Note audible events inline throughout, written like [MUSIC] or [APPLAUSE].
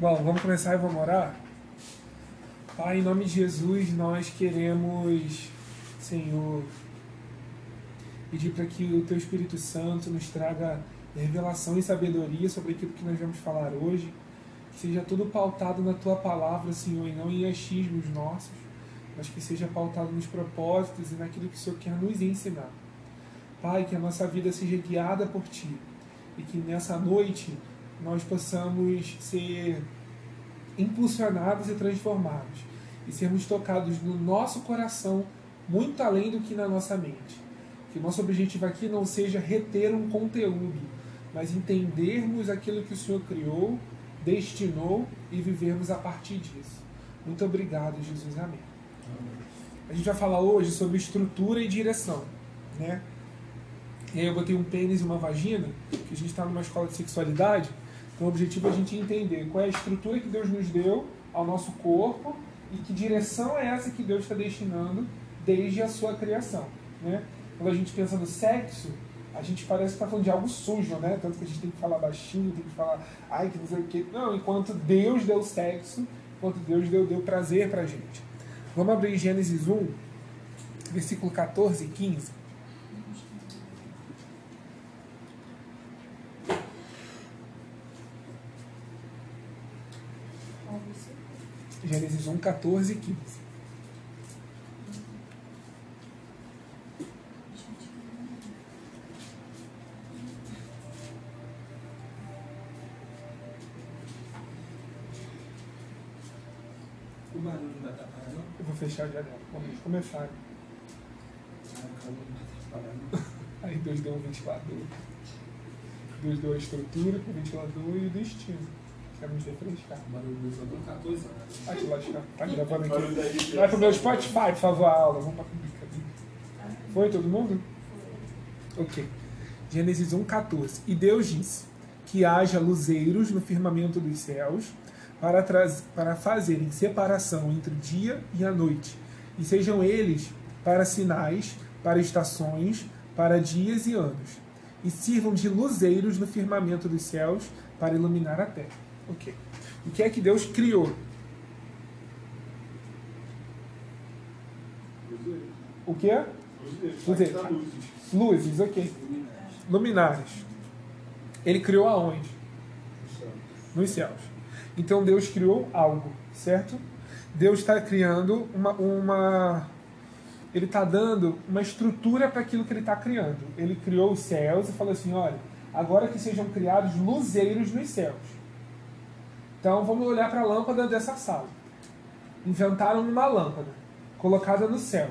Bom, vamos começar e vamos orar? Pai, em nome de Jesus, nós queremos, Senhor, pedir para que o Teu Espírito Santo nos traga revelação e sabedoria sobre aquilo que nós vamos falar hoje. Que seja tudo pautado na Tua palavra, Senhor, e não em achismos nossos, mas que seja pautado nos propósitos e naquilo que o Senhor quer nos ensinar. Pai, que a nossa vida seja guiada por Ti e que nessa noite nós possamos ser impulsionados e transformados e sermos tocados no nosso coração muito além do que na nossa mente. Que o nosso objetivo aqui não seja reter um conteúdo, mas entendermos aquilo que o Senhor criou, destinou e vivermos a partir disso. Muito obrigado, Jesus. Amém. A gente vai falar hoje sobre estrutura e direção, né? E aí eu botei um pênis e uma vagina, que a gente está numa escola de sexualidade, então o objetivo é a gente entender qual é a estrutura que Deus nos deu ao nosso corpo e que direção é essa que Deus está destinando desde a sua criação. Né? Quando a gente pensa no sexo, a gente parece que está falando de algo sujo, né? Tanto que a gente tem que falar baixinho, tem que falar, ai, que não sei o quê. Não, enquanto Deus deu sexo, enquanto Deus deu, deu prazer para a gente. Vamos abrir Gênesis 1, versículo 14 e 15. Gênesis 1, 14 e 15. O barulho não vai atrapalhar, não? Eu vou fechar a janela. Vamos começar. Ah, o calor não vai atrapalhar, não. [LAUGHS] Aí Deus deu um ventilador. Deus deu a estrutura para o ventilador e o destino. Barulho do ventilador 14 horas. Vai te lascar. Tá gravando aqui. Vai pro meu Spotify, por favor, a aula. Vamos pra publicar. Foi todo mundo? Ok. Gênesis 1, 14. E Deus disse que haja luzeiros no firmamento dos céus para, para fazerem separação entre o dia e a noite, e sejam eles para sinais, para estações, para dias e anos, e sirvam de luzeiros no firmamento dos céus para iluminar a terra. Ok. O que é que Deus criou? O que é? Luzeiros. Luzes, ok. Luminares. Ele criou aonde? Nos céus. Então Deus criou algo, certo? Deus está criando uma, uma. Ele está dando uma estrutura para aquilo que ele está criando. Ele criou os céus e falou assim: olha, agora que sejam criados luzeiros nos céus. Então vamos olhar para a lâmpada dessa sala. Inventaram uma lâmpada colocada no céu.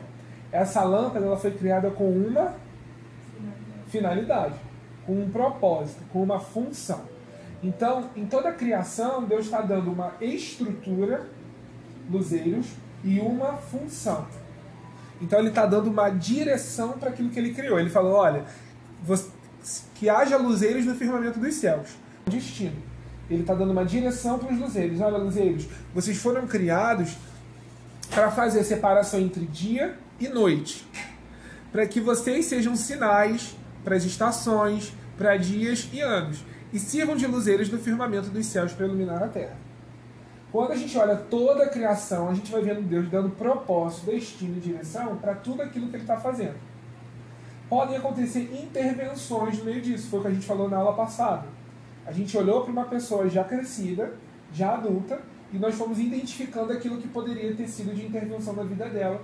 Essa lâmpada ela foi criada com uma finalidade, com um propósito, com uma função. Então, em toda a criação, Deus está dando uma estrutura, luzeiros, e uma função. Então, Ele está dando uma direção para aquilo que Ele criou. Ele falou: olha, que haja luzeiros no firmamento dos céus. Destino. Ele está dando uma direção para os luzeiros. Olha, luzeiros, vocês foram criados para fazer separação entre dia e noite, para que vocês sejam sinais para as estações, para dias e anos, e sirvam de luzeiros no firmamento dos céus para iluminar a terra. Quando a gente olha toda a criação, a gente vai vendo Deus dando propósito, destino e direção para tudo aquilo que Ele está fazendo. Podem acontecer intervenções no meio disso, foi o que a gente falou na aula passada. A gente olhou para uma pessoa já crescida, já adulta, e nós fomos identificando aquilo que poderia ter sido de intervenção na vida dela,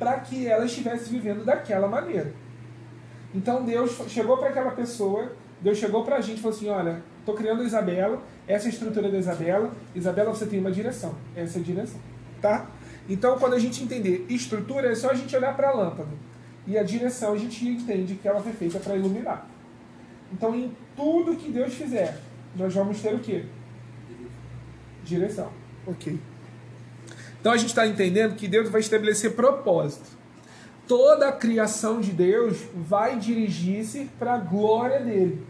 para que ela estivesse vivendo daquela maneira. Então Deus chegou para aquela pessoa, Deus chegou para a gente e falou assim: Olha, estou criando a Isabela, essa é a estrutura da Isabela. Isabela, você tem uma direção, essa é a direção. Tá? Então, quando a gente entender estrutura, é só a gente olhar para a lâmpada. E a direção a gente entende que ela foi feita para iluminar. Então, em tudo que Deus fizer, nós vamos ter o quê? Direção. Ok. Então a gente está entendendo que Deus vai estabelecer propósito. Toda a criação de Deus vai dirigir-se para a glória dele.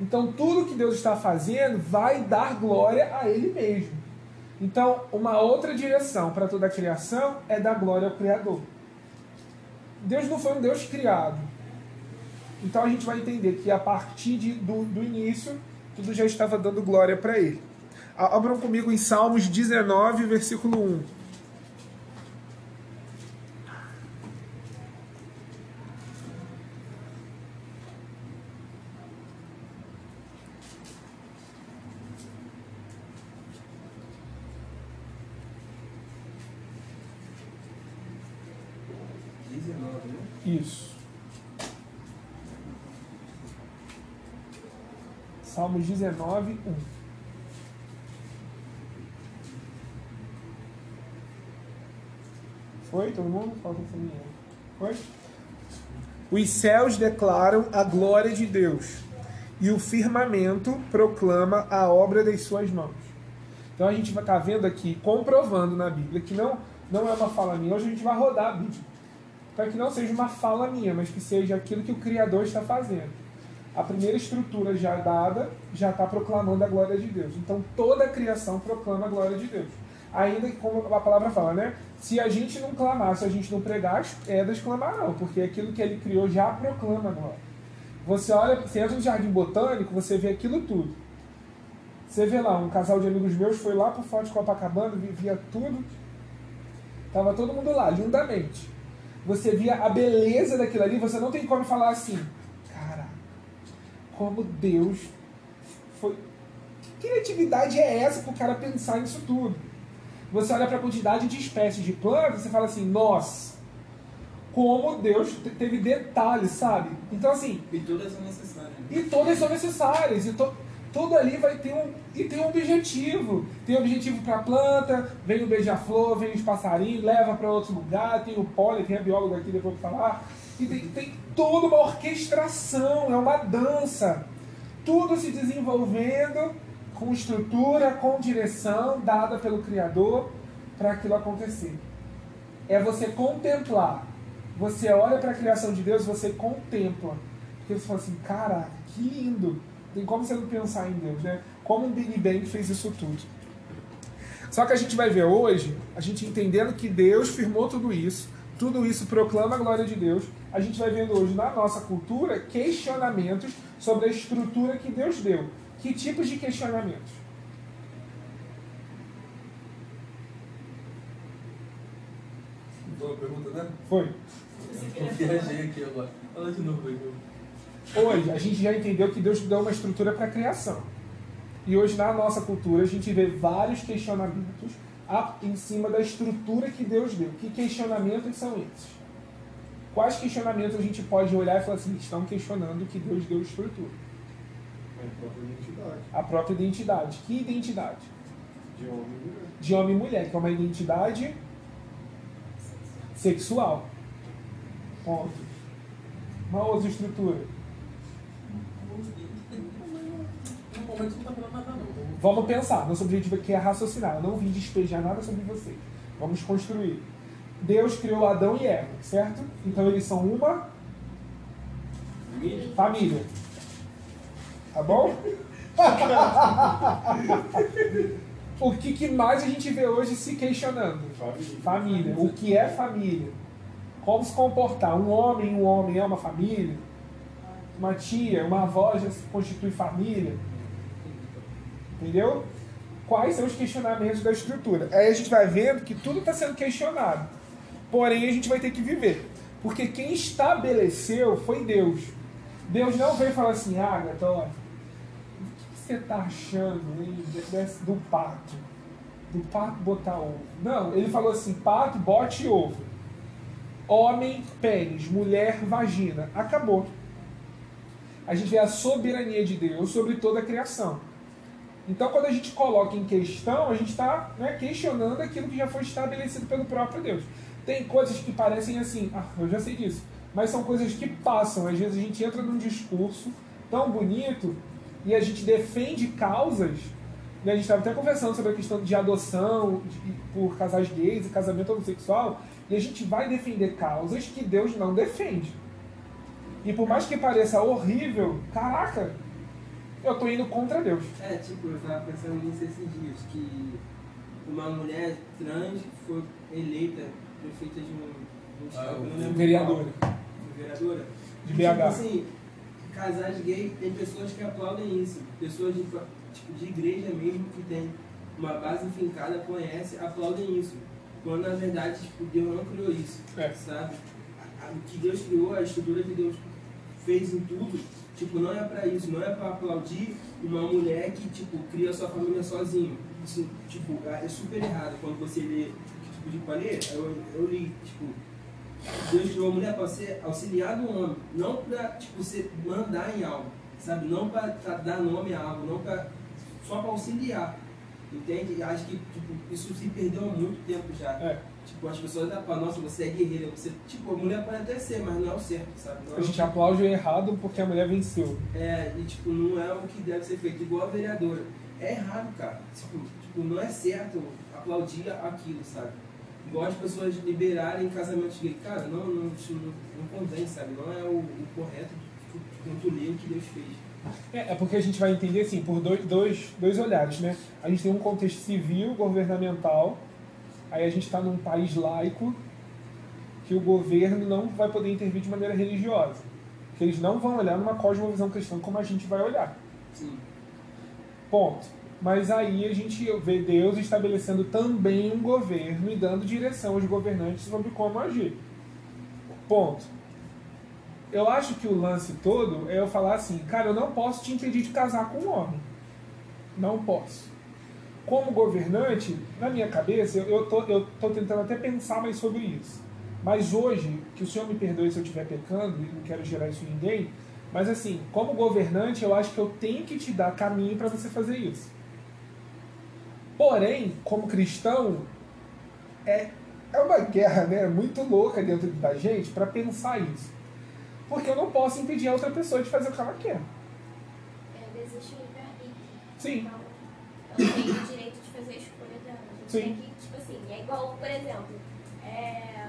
Então tudo que Deus está fazendo vai dar glória a ele mesmo. Então, uma outra direção para toda a criação é dar glória ao Criador. Deus não foi um Deus criado. Então a gente vai entender que a partir de, do, do início, tudo já estava dando glória para ele. Abram comigo em Salmos 19, versículo 1. Isso. Salmos 19, 1. Foi? Todo mundo? Falta Foi? Os céus declaram a glória de Deus, e o firmamento proclama a obra das suas mãos. Então a gente vai estar vendo aqui, comprovando na Bíblia, que não, não é uma fala minha. Hoje a gente vai rodar a Bíblia para que não seja uma fala minha, mas que seja aquilo que o Criador está fazendo. A primeira estrutura já dada já está proclamando a glória de Deus. Então toda a criação proclama a glória de Deus. Ainda que, como a palavra fala, né? Se a gente não clamar, se a gente não pregar, as pedras clamarão, porque aquilo que ele criou já proclama a glória. Você olha, você entra no jardim botânico, você vê aquilo tudo. Você vê lá, um casal de amigos meus foi lá para o Forte de Copacabana, vivia tudo. Tava todo mundo lá, lindamente você via a beleza daquilo ali, você não tem como falar assim, como Deus foi. Que criatividade é essa para o cara pensar nisso tudo? Você olha para a quantidade de espécies de plantas, você fala assim, nossa, como Deus teve detalhes, sabe? Então assim. E todas são necessárias. E todas são necessárias. E to tudo ali vai ter um e tem um objetivo. Tem um objetivo para a planta, vem o beija-flor, vem os passarinhos, leva para outro lugar, tem o pólen, tem a bióloga aqui depois para falar. E tem, tem toda uma orquestração, é uma dança. Tudo se desenvolvendo com estrutura, com direção dada pelo Criador para aquilo acontecer. É você contemplar. Você olha para a criação de Deus, você contempla. Porque você fala assim, caraca, que lindo tem como você não pensar em Deus, né? Como o Big Bang fez isso tudo. Só que a gente vai ver hoje, a gente entendendo que Deus firmou tudo isso, tudo isso proclama a glória de Deus, a gente vai vendo hoje na nossa cultura questionamentos sobre a estrutura que Deus deu. Que tipos de questionamentos? Boa pergunta, né? Foi. Eu viajei aqui agora. Fala de novo aí. Hoje, a gente já entendeu que Deus deu uma estrutura para a criação. E hoje, na nossa cultura, a gente vê vários questionamentos em cima da estrutura que Deus deu. Que questionamentos são esses? Quais questionamentos a gente pode olhar e falar assim, estão questionando que Deus deu estrutura? A própria identidade. A própria identidade. Que identidade? De homem e mulher. De homem e mulher, que é uma identidade sexual. Ponto. Uma outra estrutura. Vamos pensar. Nosso objetivo aqui é raciocinar. Eu não vim despejar nada sobre vocês. Vamos construir. Deus criou Adão e Eva, certo? Então eles são uma Família. família. Tá bom? [LAUGHS] o que, que mais a gente vê hoje se questionando? Família. Família. O que é família? Como se comportar? Um homem, um homem é uma família? Uma tia, uma avó já se constitui família? Entendeu? Quais são os questionamentos da estrutura? Aí a gente vai vendo que tudo está sendo questionado. Porém, a gente vai ter que viver. Porque quem estabeleceu foi Deus. Deus não veio falar assim, ah, Agatha, o que você está achando hein, do pato? Do pato botar ovo. Não, ele falou assim, pato, bote ovo. Homem, pênis, mulher, vagina. Acabou. A gente vê a soberania de Deus sobre toda a criação. Então, quando a gente coloca em questão, a gente está né, questionando aquilo que já foi estabelecido pelo próprio Deus. Tem coisas que parecem assim, ah, eu já sei disso, mas são coisas que passam. Às vezes a gente entra num discurso tão bonito e a gente defende causas. A gente estava até conversando sobre a questão de adoção de, por casais gays e casamento homossexual, e a gente vai defender causas que Deus não defende. E por mais que pareça horrível, caraca, eu estou indo contra Deus. É, tipo, eu estava pensando nisso esses dias, que uma mulher trans foi eleita prefeita de um, de um estado, eu não lembro Vereadora. Vereadora? De Tipo BH. assim, casais gays, tem pessoas que aplaudem isso. Pessoas de tipo, de igreja mesmo, que tem uma base fincada, conhece, aplaudem isso. Quando na verdade, tipo, Deus não criou isso, É. sabe? O que Deus criou, a estrutura que Deus fez em tudo, tipo, não é pra isso, não é pra aplaudir uma mulher que, tipo, cria sua família sozinho. Isso, tipo, é super errado. Quando você lê, tipo de palê, eu, eu li, tipo, Deus criou a mulher para ser auxiliar do homem, não para tipo, você mandar em algo, sabe? Não para dar nome a algo, não pra, só para auxiliar. Entende? E acho que tipo, isso se perdeu há muito tempo já. É. Tipo, as pessoas da nossa, você é guerreira, você, tipo, a mulher pode até ser, mas não é o certo, sabe? Não é A gente que- aplaude errado porque a mulher venceu. é, e tipo, não é o que deve ser feito, igual a vereadora. É errado, cara. Tipo, tipo, não é certo aplaudir aquilo, sabe? Igual as pessoas liberarem casamentos gay. Cara, não, não, não, não convém, sabe? Não é o, o correto lê o que Deus fez. É, é porque a gente vai entender assim, por dois, dois, dois olhares, né? A gente tem um contexto civil, governamental, aí a gente está num país laico, que o governo não vai poder intervir de maneira religiosa. Que eles não vão olhar numa cosmovisão cristã como a gente vai olhar. Sim. Ponto. Mas aí a gente vê Deus estabelecendo também um governo e dando direção aos governantes sobre como agir. Ponto. Eu acho que o lance todo é eu falar assim, cara, eu não posso te impedir de casar com um homem. Não posso. Como governante, na minha cabeça, eu, tô, eu tô tentando até pensar mais sobre isso. Mas hoje, que o Senhor me perdoe se eu estiver pecando, e não quero gerar isso em ninguém, mas assim, como governante, eu acho que eu tenho que te dar caminho para você fazer isso. Porém, como cristão, é, é uma guerra né, muito louca dentro da gente para pensar isso. Porque eu não posso impedir a outra pessoa de fazer o que ela quer. É, existe o livre-arbítrio. Sim. Então, ela tem o direito de fazer a escolha dela. A gente Sim. tem que, tipo assim, é igual, por exemplo, é,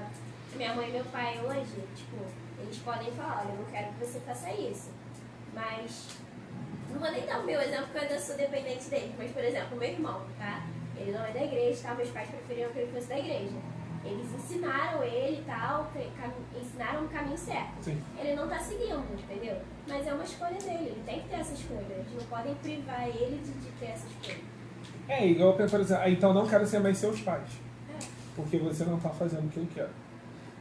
minha mãe e meu pai hoje, tipo, eles podem falar, olha, eu não quero que você faça isso. Mas, não vou nem dar o meu exemplo porque eu ainda sou dependente dele. Mas, por exemplo, meu irmão, tá? Ele não é da igreja, tá? Meus pais preferiam que ele fosse da igreja. Eles ensinaram ele e tal, ensinaram o caminho certo. Sim. Ele não tá seguindo, entendeu? Mas é uma escolha dele, ele tem que ter essa escolha. Eles não podem privar ele de, de ter essa escolha. É, igual exemplo, ah, então não quero ser mais seus pais. É. Porque você não está fazendo o que eu quero.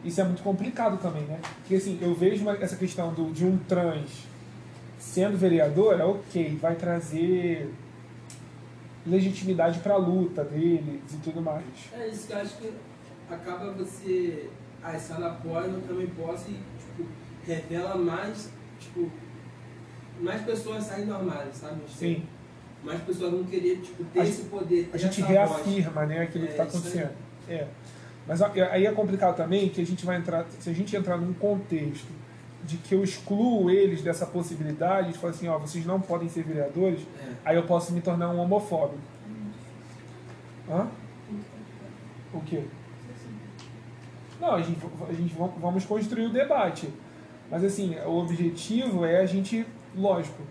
Isso é muito complicado também, né? Porque assim, eu vejo uma- essa questão do, de um trans sendo vereadora, ok, vai trazer legitimidade para a luta deles e tudo mais. É isso que eu acho que acaba você. Ah, se ela pode, eu também posso e tipo, revela mais, tipo, mais pessoas saem do armário, sabe? Sim, Mais pessoas vão querer, tipo, ter A esse poder. a gente reafirma né, aquilo que É, está isso aí. acontecendo. É. Mas aí é complicado também que a gente vai entrar, se a gente entrar num contexto de que eu excluo eles dessa possibilidade, de falar assim, ó, vocês não podem ser vereadores. É. aí eu posso me tornar um homofóbico. Hã? O quê? Não, a gente, a gente va- vamos construir o debate. Mas assim, o objetivo é a gente, lógico,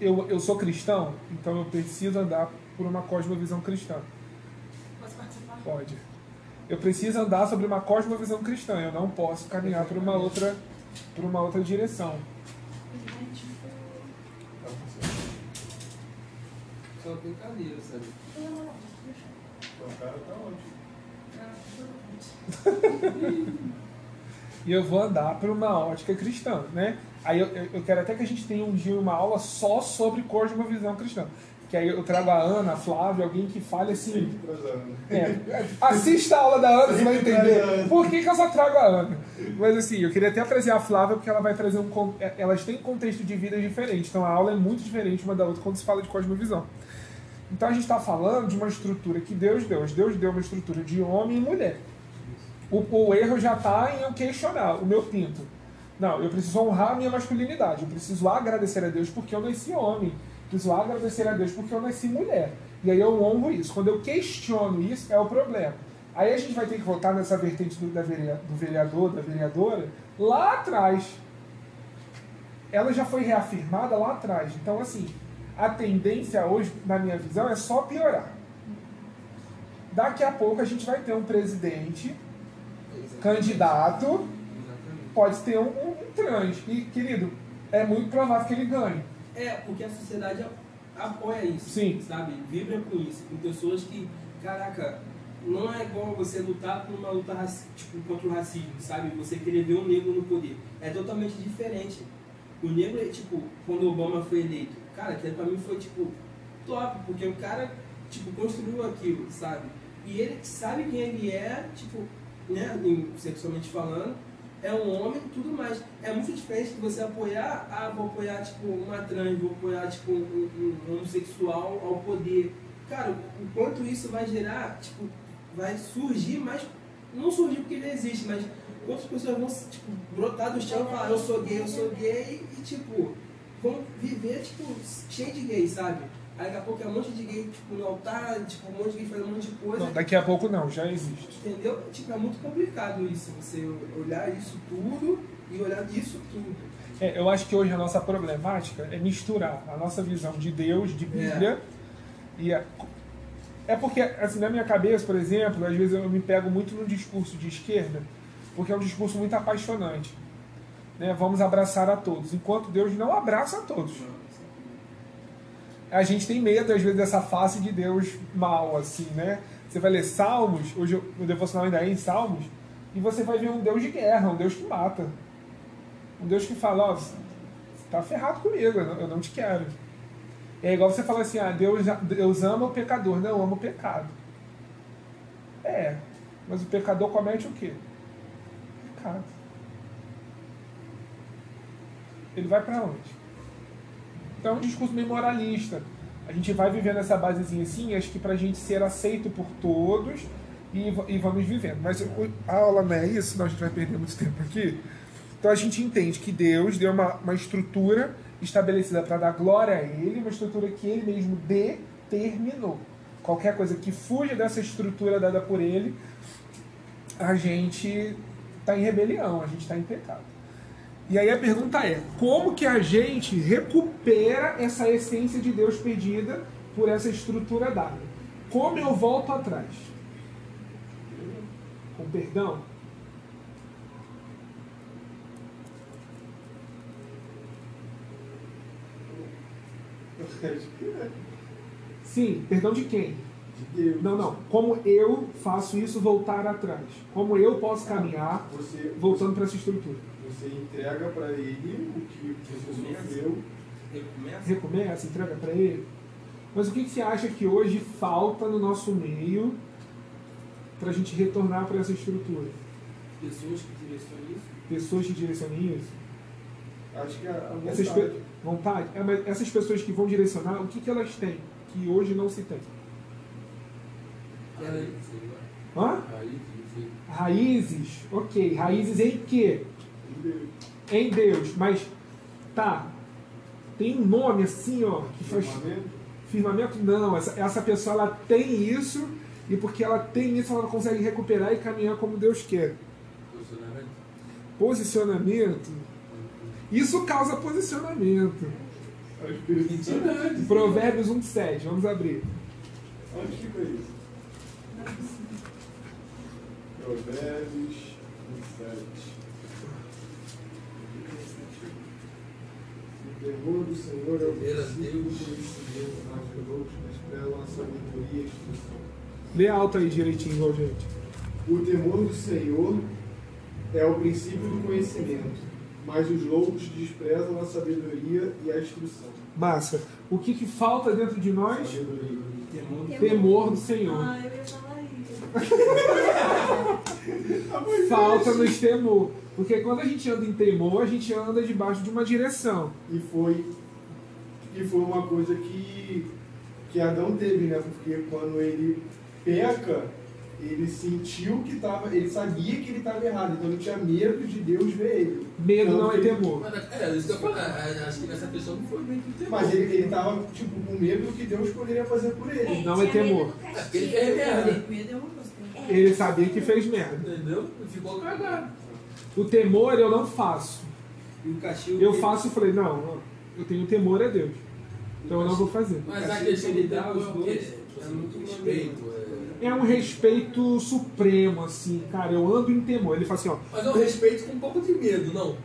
eu, eu sou cristão, então eu preciso andar por uma cosmovisão cristã. Posso participar? Pode. Eu preciso andar sobre uma cosmovisão cristã, eu não posso caminhar por uma outra, por uma outra direção. Só brincadeira, sabe? O cara tá ótimo. E eu vou andar por uma ótica cristã, né? Aí eu, eu eu quero até que a gente tenha um dia uma aula só sobre cosmovisão cristã. Que aí eu trago a Ana, a Flávia, alguém que fale assim. É, assista a aula da Ana, você vai entender por que, que eu só trago a Ana. Mas assim, eu queria até trazer a Flávia, porque ela vai trazer um. é, Elas têm contexto de vida diferente, então a aula é muito diferente uma da outra quando se fala de cosmovisão. Então a gente está falando de uma estrutura que Deus deu. Deus deu uma estrutura de homem e mulher. O, o erro já está em eu questionar o meu pinto. Não, eu preciso honrar a minha masculinidade. Eu preciso agradecer a Deus porque eu nasci homem. Preciso agradecer a Deus porque eu nasci mulher. E aí eu honro isso. Quando eu questiono isso, é o problema. Aí a gente vai ter que voltar nessa vertente do, da verea- do vereador, da vereadora, lá atrás. Ela já foi reafirmada lá atrás. Então, assim, a tendência hoje, na minha visão, é só piorar. Daqui a pouco a gente vai ter um presidente, Exatamente. candidato, Exatamente. pode ter um, um- um trans. E, querido, é muito provável que ele ganhe. É, porque a sociedade apoia isso, Sim. sabe? Vibra com isso, com pessoas que, caraca, não é igual você lutar por uma luta tipo, contra o racismo, sabe? Você querer ver um negro no poder. É totalmente diferente. O negro, é, tipo, quando o Obama foi eleito, cara, aquilo pra mim foi, tipo, top, porque o cara, tipo, construiu aquilo, sabe? E ele sabe quem ele é, tipo, né, sexualmente falando, é um homem e tudo mais. É muito diferente de você apoiar, ah, vou apoiar, tipo, uma trans, vou apoiar, tipo, um, um homossexual ao poder. Cara, o quanto isso vai gerar, tipo, vai surgir mais, não surgir porque ele existe, mas quantas pessoas vão, tipo, brotar do chão e falar, eu sou gay, eu sou gay, e, tipo, vão viver, tipo, cheio de gays, sabe? Aí daqui a pouco é um monte de gay, tipo, no altar, tipo, um monte de gay fazendo um monte de coisa. Não, daqui a pouco não, já existe. Entendeu? Tipo, é muito complicado isso, você olhar isso tudo e olhar isso tudo. É, eu acho que hoje a nossa problemática é misturar a nossa visão de Deus, de Bíblia, e a- é porque, assim, na minha cabeça, por exemplo, às vezes eu me pego muito no discurso de esquerda, porque é um discurso muito apaixonante. Né? Vamos abraçar a todos, enquanto Deus não abraça a todos. A gente tem medo, às vezes, dessa face de Deus mal, assim, né? Você vai ler Salmos, hoje o devocional ainda é em Salmos, e você vai ver um Deus de guerra, um Deus que mata. Um Deus que fala, ó, você tá ferrado comigo, eu não- eu não te quero. É igual você falar assim, ah, Deus, Deus ama o pecador, não ama o pecado. É, mas o pecador comete o quê? Pecado. Ele vai para onde? Então é um discurso meio moralista. A gente vai vivendo essa basezinha assim, acho que pra gente ser aceito por todos e, e vamos vivendo. Mas a aula não é isso, senão a gente vai perder muito tempo aqui. Então a gente entende que Deus deu uma, uma estrutura estabelecida para dar glória a Ele, uma estrutura que Ele mesmo determinou. Qualquer coisa que fuja dessa estrutura dada por Ele, a gente está em rebelião, a gente está em pecado. E aí a pergunta é: como que a gente recupera essa essência de Deus perdida por essa estrutura dada? Como eu volto atrás? Com perdão? Sim, perdão de quem? Não, não. Como eu faço isso voltar atrás? Como eu posso caminhar Você, voltando para essa estrutura? você entrega para ele o que você sofreu. Recomeça. Recomeça, entrega para ele. Mas o que, que você acha que hoje falta no nosso meio para a gente retornar para essa estrutura? Pessoas que direcionam isso. Pessoas que direcionem isso? Acho que a, a Essas vontade. pe- vontade? É, mas essas pessoas que vão direcionar, o que, que elas têm que hoje não se tem? Hã? aí, sim. Raízes, ok. Raízes em quê? Deus. Em Deus. Mas, tá. Tem um nome assim, ó, que faz. Firmamento. Firmamento não, essa, essa pessoa ela tem isso e porque ela tem isso ela consegue recuperar e caminhar como Deus quer. Posicionamento. Posicionamento, isso causa posicionamento. É Santo. Provérbios 1,7, vamos abrir. Onde fica isso? Provérbios 27. O temor do Senhor é o princípio Deus. do conhecimento, mas os outros desprezam a sabedoria e a instrução. Lê alto aí direitinho, igual gente. O temor do Senhor é o princípio do conhecimento, mas os loucos desprezam a sabedoria e a instrução. Massa. O que, que falta dentro de nós? Sabedoria. Temor. Temor do Senhor. Ah, [LAUGHS] isso. Falta-nos temor. Porque quando a gente anda em temor, a gente anda debaixo de uma direção. E foi, e foi uma coisa que, que Adão teve, né? Porque quando ele peca, ele sentiu que estava. Ele sabia que ele estava errado, então ele tinha medo de Deus ver ele. Medo Tanto não é ele- temor. Mas, é, isso que eu falo. é, Acho que nessa questão não foi bem que temor. Mas ele, ele tava, tipo, com medo do que Deus poderia fazer por ele. Não é medo temor. do castigo. É ele fez merda. Medo não gostei. Ele sabia que fez merda. Entendeu? Ficou cagado. O temor eu não faço. E o castigo. Eu faço e falei, não, eu tenho temor a Deus. Então eu não vou fazer. Mas a questão que ele do dá temor aos é o quê? dois é assim, muito respeito. é- É um respeito supremo, assim, cara. Eu ando em temor. Ele fala assim, ó. Mas é um respeito com um pouco de medo, não.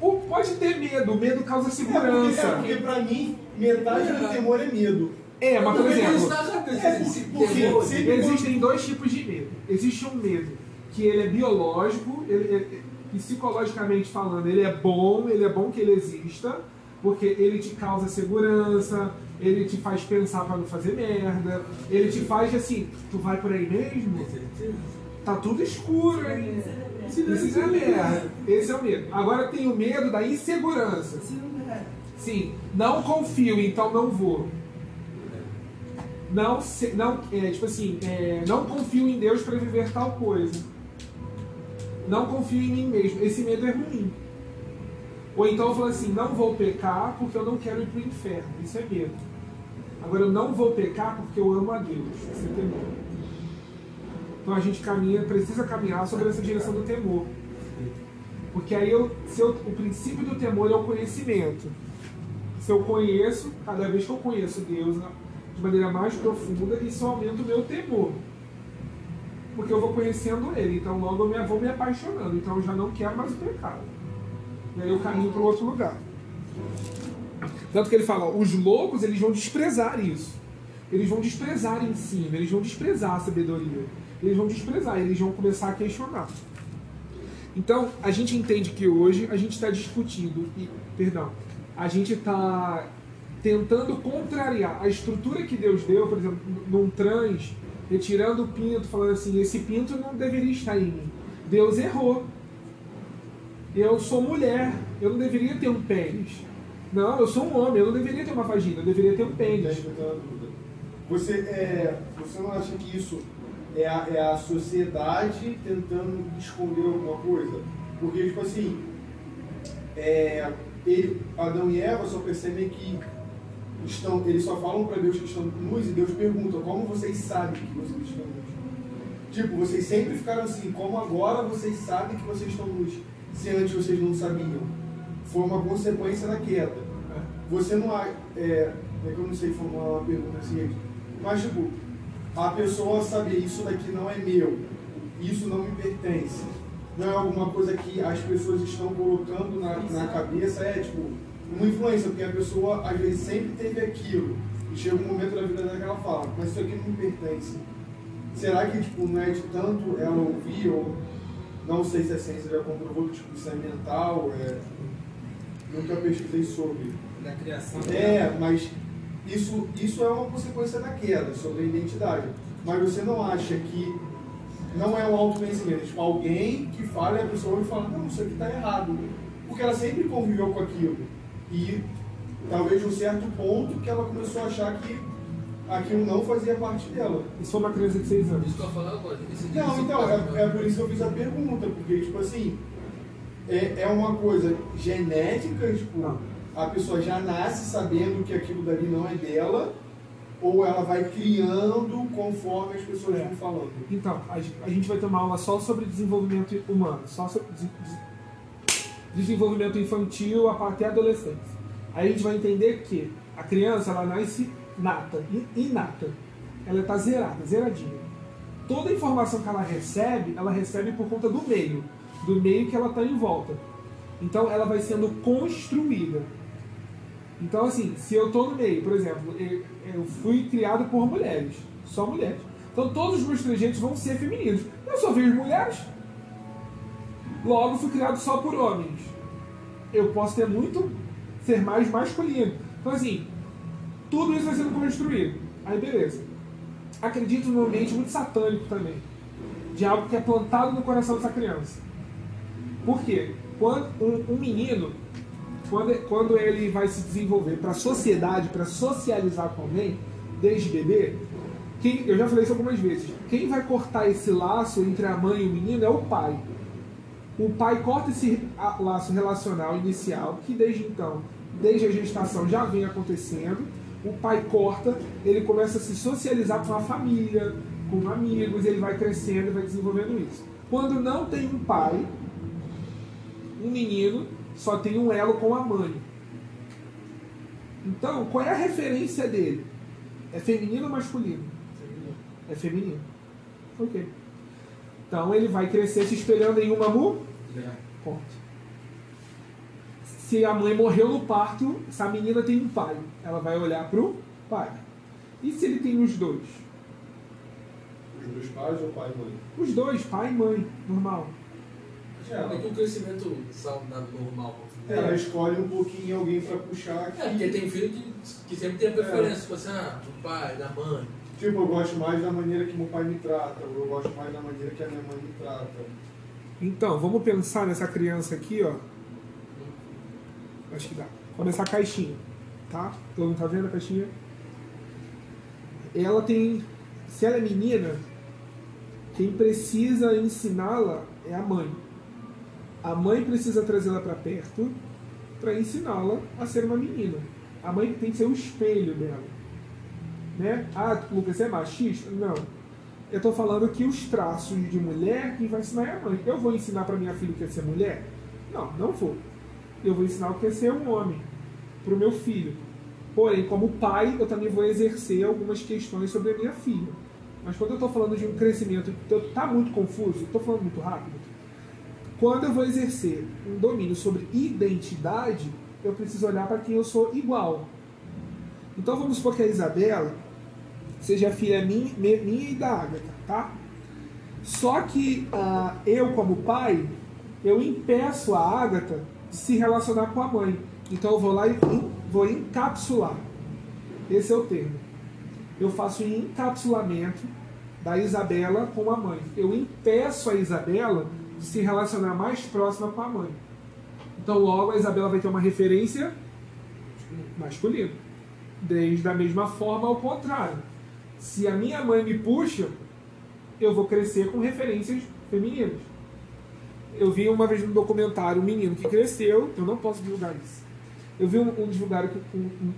Ou pode ter medo, o medo causa É porque, segurança. é porque pra mim, metade do temor é medo. É, mas por exemplo, É, porque- existem dois tipos de medo. Existe um medo que ele é biológico, ele é- psicologicamente falando, ele é bom, ele é bom que ele exista, porque ele te causa segurança, ele te faz pensar pra não fazer merda, ele te faz assim, tu vai por aí mesmo? Tá tudo escuro, hein? Isso é merda. Esse é o medo. Agora tem o medo da insegurança. Sim, não confio, então não vou. Não, se- não é, tipo assim, é, não confio em Deus para viver tal coisa. Não confio em mim mesmo. Esse medo é ruim. Ou então eu falo assim, não vou pecar porque eu não quero ir para o inferno. Isso é medo. Agora eu não vou pecar porque eu amo a Deus. Isso é temor. Então a gente caminha, precisa caminhar sobre essa direção do temor. Porque aí eu, eu, o princípio do temor é o conhecimento. Se eu conheço, cada vez que eu conheço Deus de maneira mais profunda, isso aumenta o meu temor. Porque eu vou conhecendo Ele, então logo eu me, vou me apaixonando. Então eu já não quero mais o pecado. E aí eu caminho para outro lugar. Tanto que ele fala, os loucos eles vão desprezar isso. Eles vão desprezar ensino, eles vão desprezar a sabedoria. Eles vão desprezar, eles vão começar a questionar. Então, a gente entende que hoje a gente está discutindo, e, perdão, a gente está tentando contrariar a estrutura que Deus deu, por exemplo, num trans, retirando o pinto, falando assim, esse pinto não deveria estar em mim. Deus errou. Eu sou mulher, eu não deveria ter um pênis. Não, eu sou um homem, eu não deveria ter uma vagina, eu deveria ter um pênis. Dúvida. Você, é, você não acha que isso é a, é a sociedade tentando esconder alguma coisa? Porque, tipo assim, é, ele, Adão e Eva só percebem que estão, eles só falam para Deus que estão nus e Deus pergunta, como vocês sabem que vocês estão nus? Tipo, vocês sempre ficaram assim, como agora vocês sabem que vocês estão nus, se antes vocês não sabiam? Foi uma consequência da queda. Você não há. É, é que eu não sei formular uma pergunta assim, mas tipo, a pessoa saber isso daqui não é meu, isso não me pertence. Não é alguma coisa que as pessoas estão colocando na, na cabeça, é tipo, uma influência, porque a pessoa às vezes sempre teve aquilo. E chega um momento da vida dela que ela fala, mas isso aqui não me pertence. Será que tipo, não é de tanto ela ouvir, ou não sei se a ciência já comprovou que tipo, isso é mental, é, nunca pesquisei sobre. Da criação. É, mas isso, isso é uma consequência da queda sobre a identidade. Mas você não acha que não é um autoconhecimento? Tipo, alguém que fala e a pessoa vai falar, não, isso aqui está errado. Porque ela sempre conviveu com aquilo. E talvez de um certo ponto que ela começou a achar que aquilo não fazia parte dela. Isso foi uma criança de 6 anos. Isso que eu ia falar agora. Não, então, caso, é, é por isso que eu fiz a pergunta, porque, tipo assim, é, é uma coisa genética, tipo, Não. a pessoa já nasce sabendo que aquilo dali não é dela, ou ela vai criando conforme as pessoas É. vão falando. Então, a gente, a gente vai ter uma aula só sobre desenvolvimento humano, só sobre desenvolvimento infantil até a adolescência. Aí a gente vai entender que a criança ela nasce nata, in- inata. Ela está zerada, zeradinha. Toda a informação que ela recebe, ela recebe por conta do meio, do meio que ela está em volta. Então ela vai sendo construída. Então, assim, se eu estou no meio, por exemplo, eu, eu fui criado por mulheres, só mulheres. Então, todos os meus trejeitos vão ser femininos. Eu só vejo mulheres. Logo, fui criado só por homens. Eu posso ter muito, ser mais masculino. Então, assim, tudo isso vai sendo construído. Aí, beleza. Acredito num ambiente muito satânico também. De algo que é plantado no coração dessa criança. Por quê? Quando um, um menino, quando, quando ele vai se desenvolver para a sociedade, para socializar com alguém, desde bebê, quem, eu já falei isso algumas vezes, quem vai cortar esse laço entre a mãe e o menino é o pai. O pai corta esse laço relacional inicial, que desde então, desde a gestação já vem acontecendo. O pai corta, ele começa a se socializar com a família, com amigos, ele vai crescendo e vai desenvolvendo isso. Quando não tem um pai, um menino só tem um elo com a mãe. Então, qual é a referência dele? É feminino ou masculino? É feminino. Ok. Então ele vai crescer se espelhando em uma Ponto. Se a mãe morreu no parto, se a menina tem um pai, ela vai olhar pro pai. E se ele tem os dois? Os dois pais ou pai e mãe? Os dois, pai e mãe, normal. É que um crescimento saudável, normal. Ela escolhe um pouquinho alguém pra puxar É, porque tem filho que, que sempre tem a preferência, tipo assim, ah, do pai, da mãe. Tipo, eu gosto mais da maneira que meu pai me trata, ou eu gosto mais da maneira que a minha mãe me trata. Então, vamos pensar nessa criança aqui, ó. Acho que dá. Começar a caixinha, tá? Todo mundo tá vendo a caixinha? Ela tem. Se ela é menina, quem precisa ensiná-la é a mãe. A mãe precisa trazê-la para perto para ensiná-la a ser uma menina. A mãe tem que ser o espelho dela. Né? Ah, Lucas, é machista? Não. Eu estou falando que os traços de mulher quem vai ensinar é a mãe. Eu vou ensinar para minha filha o que é ser mulher? Não, não vou. Eu vou ensinar o que é ser um homem para o meu filho. Porém, como pai, eu também vou exercer algumas questões sobre a minha filha. Mas quando eu estou falando de um crescimento que está muito confuso, estou falando muito rápido, quando eu vou exercer um domínio sobre identidade, eu preciso olhar para quem eu sou igual. Então vamos supor que a Isabela seja filha minha, minha e da Agatha, tá? Só que ah, eu, como pai, eu impeço a Agatha de se relacionar com a mãe. Então eu vou lá e vou encapsular. Esse é o termo. Eu faço um encapsulamento da Isabela com a mãe. Eu impeço a Isabela de se relacionar mais próxima com a mãe. Então logo a Isabela vai ter uma referência masculina. Desde a mesma forma, ao contrário. Se a minha mãe me puxa, eu vou crescer com referências femininas. Eu vi uma vez no documentário um menino que cresceu, eu não posso divulgar isso. Eu vi um, um, um- um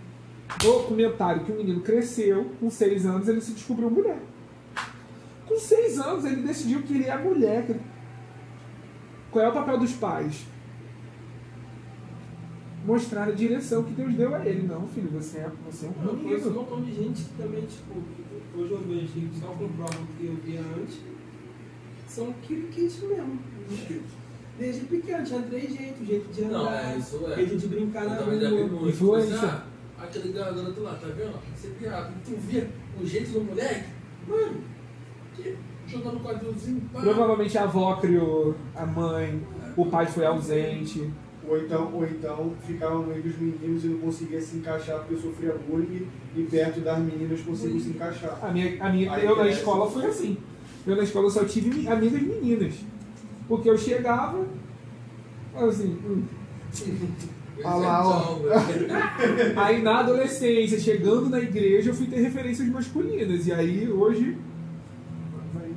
documentário que um menino cresceu, com seis anos ele se descobriu mulher. Com seis anos ele decidiu que ele é mulher. Qual é o papel dos pais? Mostrar a direção que Deus deu a ele. Não, filho, você é, você é um Eu conheço um menino. montão de gente que também, tipo, hoje eu vejo só comprovam o que eu via antes, são kits mesmo. Desde pequeno, tinha três jeitos, jeito de Não, andar, é, isso é. jeito de brincar Eu na rua. Influência. Ah, aquele garoto lá, tá vendo? Você viado, tu via o jeito do moleque? Mano, que jogando quadrilzinho, pá. Provavelmente a avó criou, a mãe, o pai foi ausente. Ou então, ou então ficava no meio dos meninos e não conseguia se encaixar porque eu sofria bullying e perto das meninas consigo se encaixar. A minha, a minha, Aí eu na escola foi assim. Eu na escola só tive mi- amigas meninas. Porque eu chegava, assim, hum. Ah lá, ó. Aí na adolescência, chegando na igreja, eu fui ter referências masculinas. E aí hoje. vai-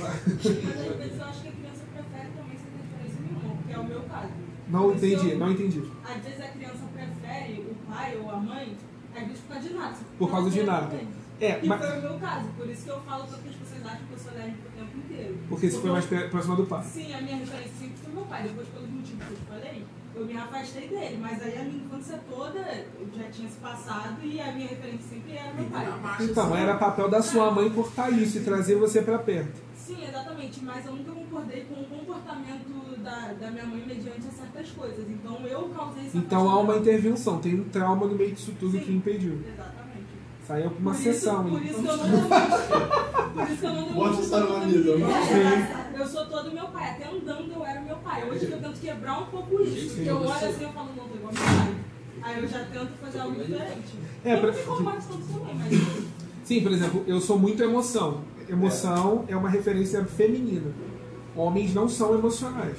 Mas eu acho que a criança prefere também sem referência nenhuma, porque é o meu caso. Não isso entendi, não entendi. Às vezes a criança prefere o pai ou a mãe, às vezes por causa de nada. Por causa de nada. É, Que mas. foi o meu caso, por isso que eu falo tanto que as pessoas acham que eu sou lésbica o tempo inteiro. Porque você foi mais próxima do pai. Sim, a minha referência sempre foi meu pai. Depois, pelos motivos que eu te falei, eu me afastei dele. Mas aí a minha infância toda eu já tinha se passado e a minha referência sempre era meu pai. Então, era papel da sua mãe cortar isso e trazer você pra perto. Sim, exatamente, mas eu nunca concordei com o comportamento da, da minha mãe mediante a certas coisas. Então eu causei esse Então há uma intervenção, tem um trauma no meio disso tudo Sim. que impediu. Exatamente. Saiu pra uma por sessão, isso, por isso que eu não. Por isso que eu não Bota demonstro. essa na vamos Eu sou todo meu pai. Até andando eu era meu pai. Hoje que eu tento quebrar um pouco isso. Porque eu olho assim e falo, não, tô igual meu pai. Aí eu já tento fazer algo diferente. É, não pra- combate tanto também, mas. Sim, por exemplo, eu sou muito emoção. Emoção é uma referência feminina. Homens não são emocionais.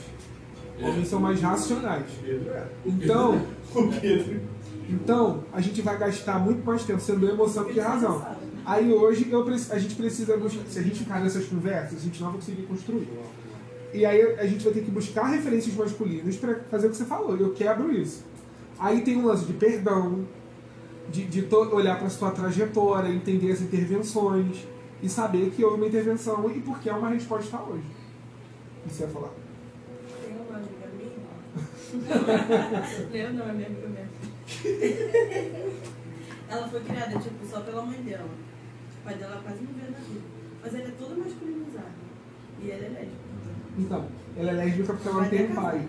Homens são mais racionais. Pedro é. Então, [LAUGHS] O Pedro. então a gente vai gastar muito mais tempo sendo emoção que razão. Aí hoje eu, a gente precisa buscar. Se a gente ficar nessas conversas, a gente não vai conseguir construir. E aí a gente vai ter que buscar referências masculinas para fazer o que você falou. Eu quebro isso. Aí tem um lance de perdão, de, de olhar para sua trajetória, entender as intervenções e saber que houve uma intervenção e por que é uma resposta hoje. O que você ia falar? Tem uma amiga minha. Leu, não, é minha amiga mesmo. Ela foi criada, tipo, só pela mãe dela. O pai dela quase não vê na vida. Mas ele é todo masculinizado. E ele é lésbico. Então, ela é lésbica porque ela não tem um pai.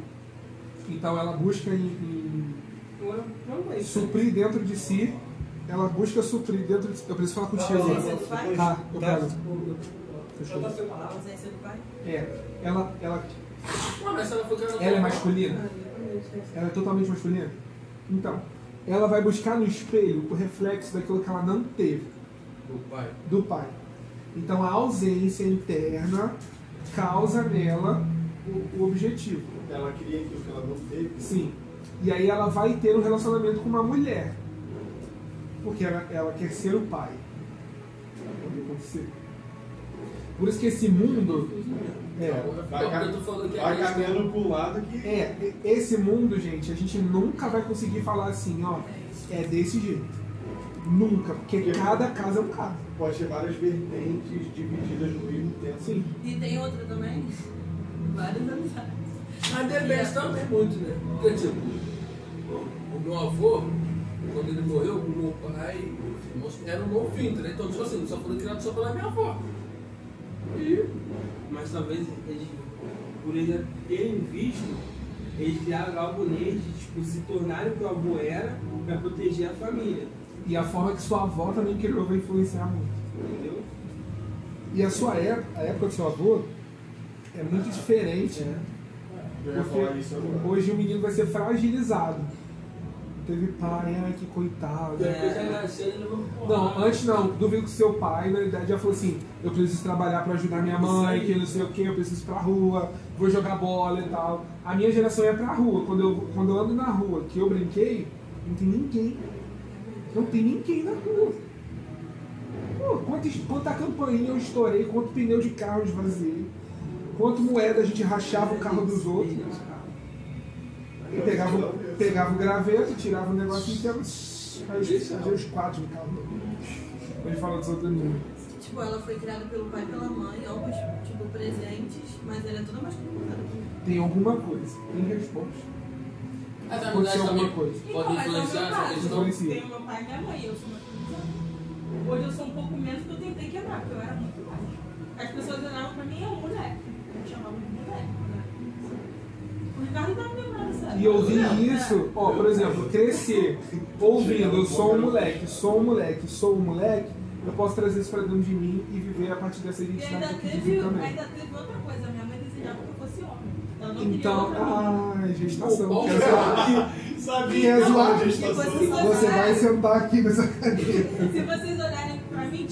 Então ela busca em, em vamos aí. suprir dentro de si, ela busca suprir dentro de si. Eu preciso falar contigo. ausência do pai? Tá, eu pego. Já tá. A ausência do pai? É, ela, ela, Ué, mas se ela ela é masculina? Ela é totalmente masculina? Então, ela vai buscar no espelho o reflexo daquilo que ela não teve do pai. do pai. Então a ausência interna causa nela o, o objetivo. Ela queria aquilo que ela não teve. Sim. E aí ela vai ter um relacionamento com uma mulher. Porque ela, ela quer ser o pai. Pode acontecer. Por isso que esse mundo. É, Vai, que vai a caminhando pro lado que. é, esse mundo, gente, a gente nunca vai conseguir falar assim, ó, é desse jeito. Nunca, porque cada caso é um caso. Pode ter várias vertentes divididas no mesmo tempo. Sim. E tem outra também? Várias amizades. Mas depende também muito, né? Porque, tipo, o meu avô, quando ele morreu, o meu pai era um novo filho, né? Então, tipo assim, só foram criados só pela minha avó. E Mas talvez eles, por eles terem visto, eles criaram algo neles de tipo, se tornarem o que o avô era para proteger a família. E a forma que sua avó também criou vai influenciar muito. Entendeu? E a sua época, a época do seu avô é muito diferente, né? Porque hoje o menino vai ser fragilizado. Teve pai, ai que coitado. nasceu, levou Não, antes não. Duvido que seu pai, na verdade, já falou assim: eu preciso trabalhar pra ajudar minha mãe, que não sei o que, eu preciso ir pra rua, vou jogar bola e tal. A minha geração ia pra rua. Quando eu, quando eu ando na rua, que eu brinquei, não tem ninguém. Não tem ninguém na rua. Pô, quantas, quanta campainha eu estourei, quanto pneu de carro eu esvaziei, quanto moeda a gente rachava o carro dos outros. Eu pegava, pegava o graveto, tirava o negócio inteiro, aí fazia os quatro no carro. Ele fala dos outros números. Tipo, ela foi criada pelo pai e pela mãe, ambos, tipo, presentes, mas ela é toda masculinizada também. Tem alguma coisa. Tem resposta. As Aconteceu amizades alguma coisa. Então, podem mas é influenciar essa questão. Tenho meu pai e minha mãe, eu sou masculinizada. Hoje eu sou um pouco menos porque eu tentei quebrar, porque eu era muito mais. As pessoas olhavam pra mim, é um moleque. Me chamavam de moleque, né? O Ricardo tá me lembrando, sério. E ouvir isso, ó, por exemplo, crescer ouvindo, eu sou um moleque, sou um moleque, sou um moleque, eu posso trazer isso pra dentro de mim e viver a partir dessa E ainda identidade que teve, também. ainda teve outra coisa, minha mãe desejava que eu fosse homem. Então, ah, gestação. Quer zoar aqui? Sabia zoar? a gestação. Você- Você vai sentar aqui nessa [LAUGHS] cadeira. Se vocês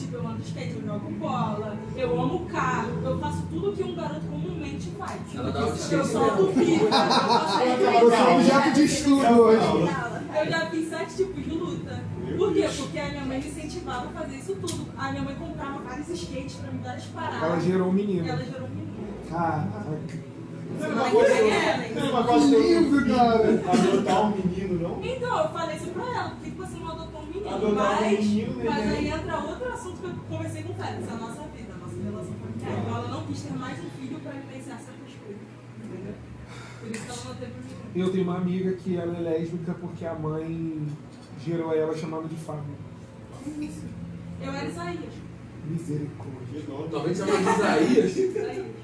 tipo, eu ando skate, eu jogo bola, eu amo carro, eu faço tudo que um garoto comumente faz. Ela dá um eu skate solto pipa, eu faço é objeto de estudo hoje. Eu já fiz sete tipos de luta. Por quê? Porque a minha mãe me incentivava a fazer isso tudo. A minha mãe comprava vários skates pra me dar as paradas. Ela gerou um menino. Ela gerou um menino. Caraca. Não coisa não uma coisa Que lindo, cara. adotar um menino, não? Então, eu falei isso pra ela, por que você não adotou um menino? Adotar um mas, menino, né, mas né? aí entra outro assunto que eu conversei com o Félix, a nossa vida, a nossa relação familiar. Então ela não quis ter mais um filho pra vivenciar certas coisas. Entendeu? Por isso que ela não teve um menino. Eu tenho uma amiga que ela é lésbica porque a mãe gerou ela chamada de Fábio. Eu era Isaías. Misericórdia. Talvez seja mais Isaías.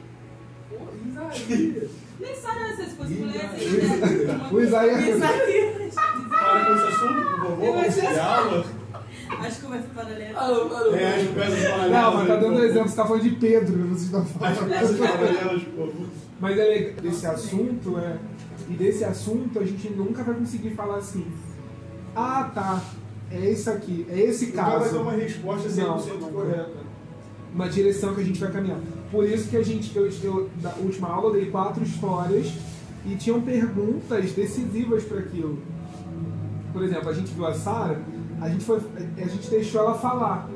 Isaías. Pô, Isaías. Nem sabe né, se fosse mulher, O Isaías. Isaías. Para com esse assunto, por favor, aula. Acho que vai ser paralela. Alô, alô. É, as peças paralelas. Não, mas tá dando por exemplo, você tá falando de Pedro, vocês estão favor. As falando. peças paralelas, por favor. Mas é legal desse assunto, é. E desse assunto a gente nunca vai conseguir falar assim. Ah, tá. É esse aqui, é esse Nunca vai ter caso. uma resposta 100% Não. correta. Uma direção que a gente vai caminhar. Por isso que a gente, eu, eu da última aula, eu dei quatro histórias e tinham perguntas decisivas para aquilo. Por exemplo, a gente viu a Sara, a gente foi, a gente deixou ela falar.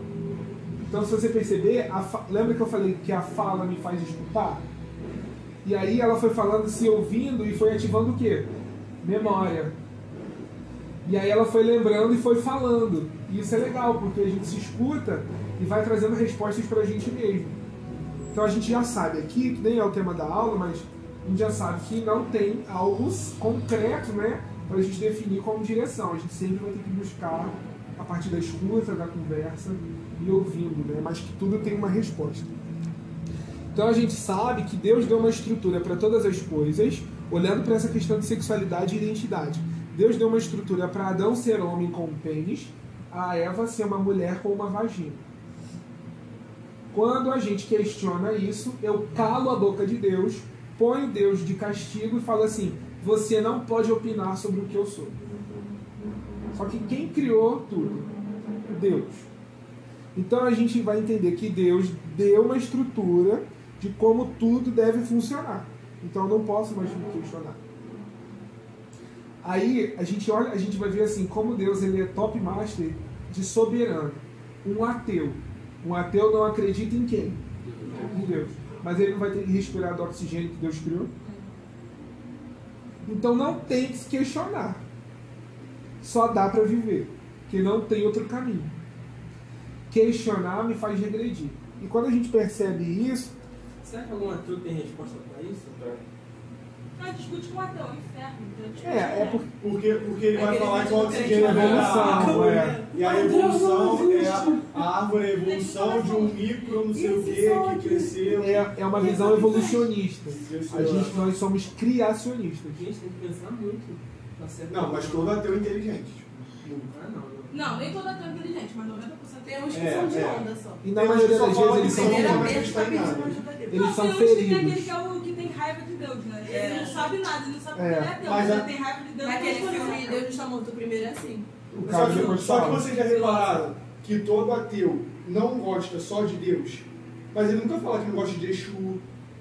Então, se você perceber, a fa- lembra que eu falei que a fala me faz escutar? E aí ela foi falando, se ouvindo e foi ativando o quê? Memória. E aí ela foi lembrando e foi falando. E isso é legal, porque a gente se escuta e vai trazendo respostas pra gente mesmo. Então a gente já sabe aqui, que nem é o tema da aula, mas a gente já sabe que não tem algo concreto, né? Pra gente definir como direção. A gente sempre vai ter que buscar a partir da escuta, da conversa e ouvindo, né? Mas que tudo tem uma resposta. Então a gente sabe que Deus deu uma estrutura para todas as coisas, olhando para essa questão de sexualidade e identidade. Deus deu uma estrutura para Adão ser homem com um pênis, a Eva ser uma mulher com uma vagina. Quando a gente questiona isso, eu calo a boca de Deus, ponho Deus de castigo e falo assim: você não pode opinar sobre o que eu sou. Só que quem criou tudo? Deus. Então a gente vai entender que Deus deu uma estrutura de como tudo deve funcionar. Então eu não posso mais me questionar. Aí a gente olha, a gente vai ver assim como Deus ele é top master de soberano. Um ateu. Um ateu não acredita em quem? Em Deus. Mas ele não vai ter que respirar do oxigênio que Deus criou? Então não tem que se questionar. Só dá para viver, que não tem outro caminho. Questionar me faz regredir. E quando a gente percebe isso, Será que algum ateu tem resposta pra isso? Não, discute com o ateu, é inferno. então discute é, é por, Porque, porque ele É vai falar que o oxigênio é evolução, é. E a Mas evolução é a árvore, a evolução de um micro, não sei o que, que cresceu. é, é uma visão evolucionista. A gente, nós somos criacionistas. Gente, tem que pensar muito. Não, mas todo ateu é inteligente. Ah, não, não. Não, nem todo ateu é inteligente, mas 90% Tem uns que É, são de é. onda só. E na maioria das vezes eles são, feridos. mas- Primeiramente, sabe nada, ele não sabe É. que ele é Deus, Mas mas a- ele tem raiva de Deus. Naquele filme, ele- Deus está morto primeiro é assim. O Só que, só que vocês já repararam que todo ateu não gosta só de Deus. Mas ele nunca fala que não gosta de Exu,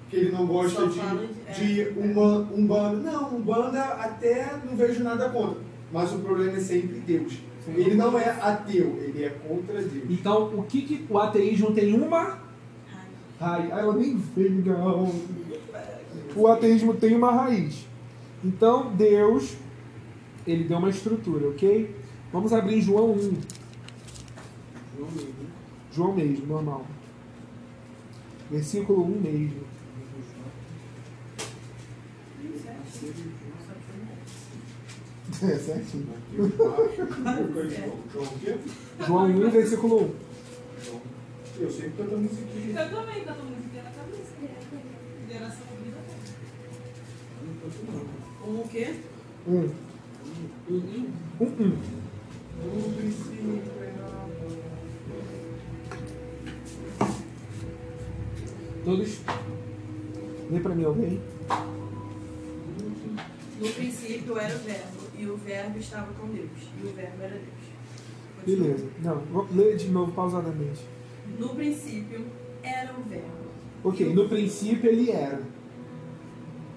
que ele não gosta Só de, de- de é. uma, Umbanda. Não, Umbanda até não vejo nada contra. Mas o problema é sempre Deus. Ele não é ateu, ele é contra Deus. Então, o que, que o ateísmo tem uma raiz? Ah, ela nem veio, não. O ateísmo tem uma raiz. Então, Deus, ele deu uma estrutura, ok? Vamos abrir em João 1. João mesmo. João mesmo, normal. Versículo 1 mesmo. É certinho. João o quê? João 1, versículo 1. Eu sempre canto a musiquinha. Eu também canto música na cabeça. Geração vida. Um o quê? 1. 1, 1. No princípio era- Todos. Lê pra mim alguém. No princípio era o verbo, e o verbo estava com Deus, e o verbo era Deus. Beleza. Não, ler de novo pausadamente. No princípio era o verbo. Ok, no princípio ele era.